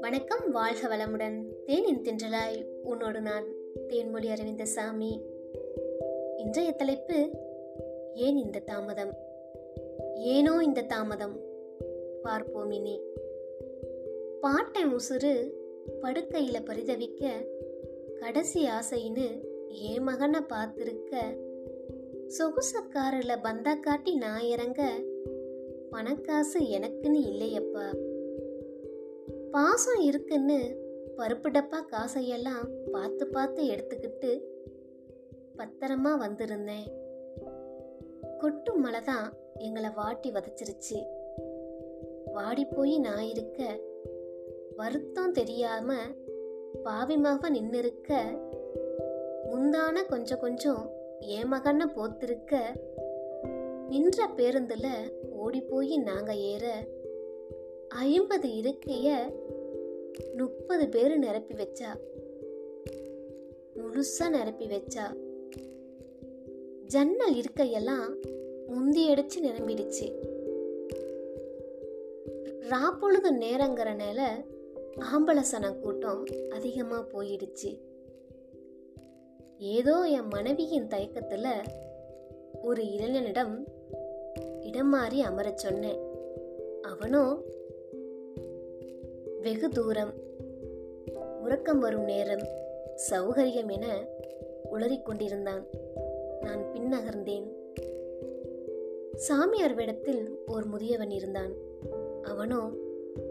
வணக்கம் வாழ்க வளமுடன். தேனின் தின்றலாய் உன்னோடு நான் தேன்மொழி அரவிந்த சாமி. இன்றைய தலைப்பு ஏன் இந்த தாமதம்? ஏனோ இந்த தாமதம்? பார்ப்போம் இனி. பாட்டை உசுறு படுக்கையில பரிதவிக்க கடைசி ஆசைன்னு ஏன் மகனை பார்த்துருக்க சொகுசக்காரில் பந்தா காட்டி நான் இறங்க பணக்காசு எனக்குன்னு இல்லையப்பா. பாசம் இருக்குன்னு பருப்பு டப்பா காசையெல்லாம் பார்த்து பார்த்து எடுத்துக்கிட்டு பத்திரமா வந்திருந்தேன். கொட்டு மழை தான் எங்களை வாட்டி வதச்சிருச்சு. வாடி போய் நான் இருக்க வருத்தம் தெரியாம பாவிமாக நின்று இருக்க முந்தான கொஞ்சம் கொஞ்சம் என் மகனை போத்திருக்க நின்ற பேருந்துல ஓடி போய் நாங்க ஏற ஐம்பது இருக்கைய முப்பது பேர் நிரப்பி வச்சா முழுசா நிரப்பி வச்சா ஜன்னல் இருக்கையெல்லாம் முந்தி அடிச்சு நிரம்பிடுச்சு. ராப்பொழுது நேரங்கிறனால ஆம்பளசன கூட்டம் அதிகமா போயிடுச்சு. ஏதோ என் மனைவியின் தயக்கத்துல ஒரு இளைஞனிடம் இடம் மாறி அமரச் சொன்னேன். அவனோ வெகு தூரம் உறக்கம் வரும் நேரம் சௌகரியம் என உளறிக் கொண்டிருந்தான். நான் பின்னகர்ந்தேன். சாமியார் வேடத்தில் ஓர் முதியவன் இருந்தான். அவனோ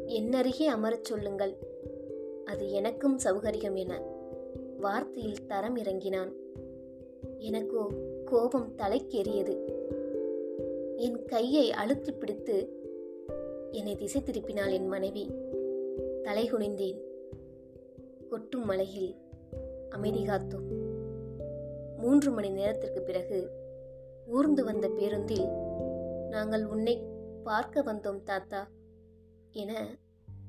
என்னருகே அமரச் சொல்லுங்கள். அது எனக்கும் சௌகரியம் என வார்த்தையில் தரம் இறங்கினான். எனக்கோ கோபம் தலைக்கேறியது. என் கையை அழுத்தி பிடித்து என்னை திசை திருப்பினாள் என் மனைவி. தலை குனிந்தேன். கொட்டும் மலையில் அமைதி காத்தோம். மூன்று மணி நேரத்திற்கு பிறகு ஊர்ந்து வந்த பேருந்தில் நாங்கள் உன்னை பார்க்க வந்தோம் தாத்தா என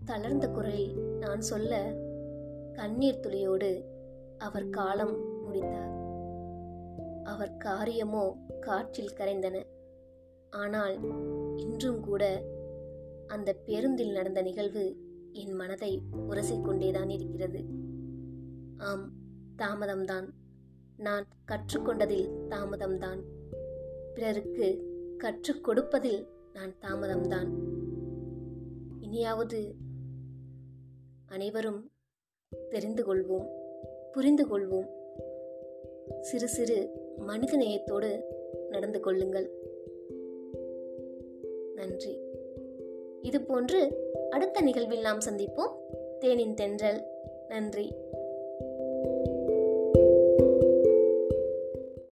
தளர்ந்த குரலில் நான் சொல்ல கண்ணீர் துளியோடு அவர் காலம் முடித்தார் அவர் காரியமோ காற்றில் கரைந்தன. ஆனால் இன்றும் கூட அந்த பேருந்தில் நடந்த நிகழ்வு என் மனதை உரசிக்கொண்டேதான் இருக்கிறது. ஆம் தாமதம்தான். நான் கற்றுக்கொண்டதில் தாமதம்தான். பிறருக்கு கற்றுக் கொடுப்பதில் நான் தாமதம்தான். இனியாவது அனைவரும் தெரிந்து கொள்வோம். புரிந்து கொள்வோம் சிறு சிறு மனித நேயத்தோடு நடந்து கொள்ளுங்கள். நன்றி. இது போன்று அடுத்த நிகழ்வில் நாம் சந்திப்போம். தேனின் தென்றல். நன்றி.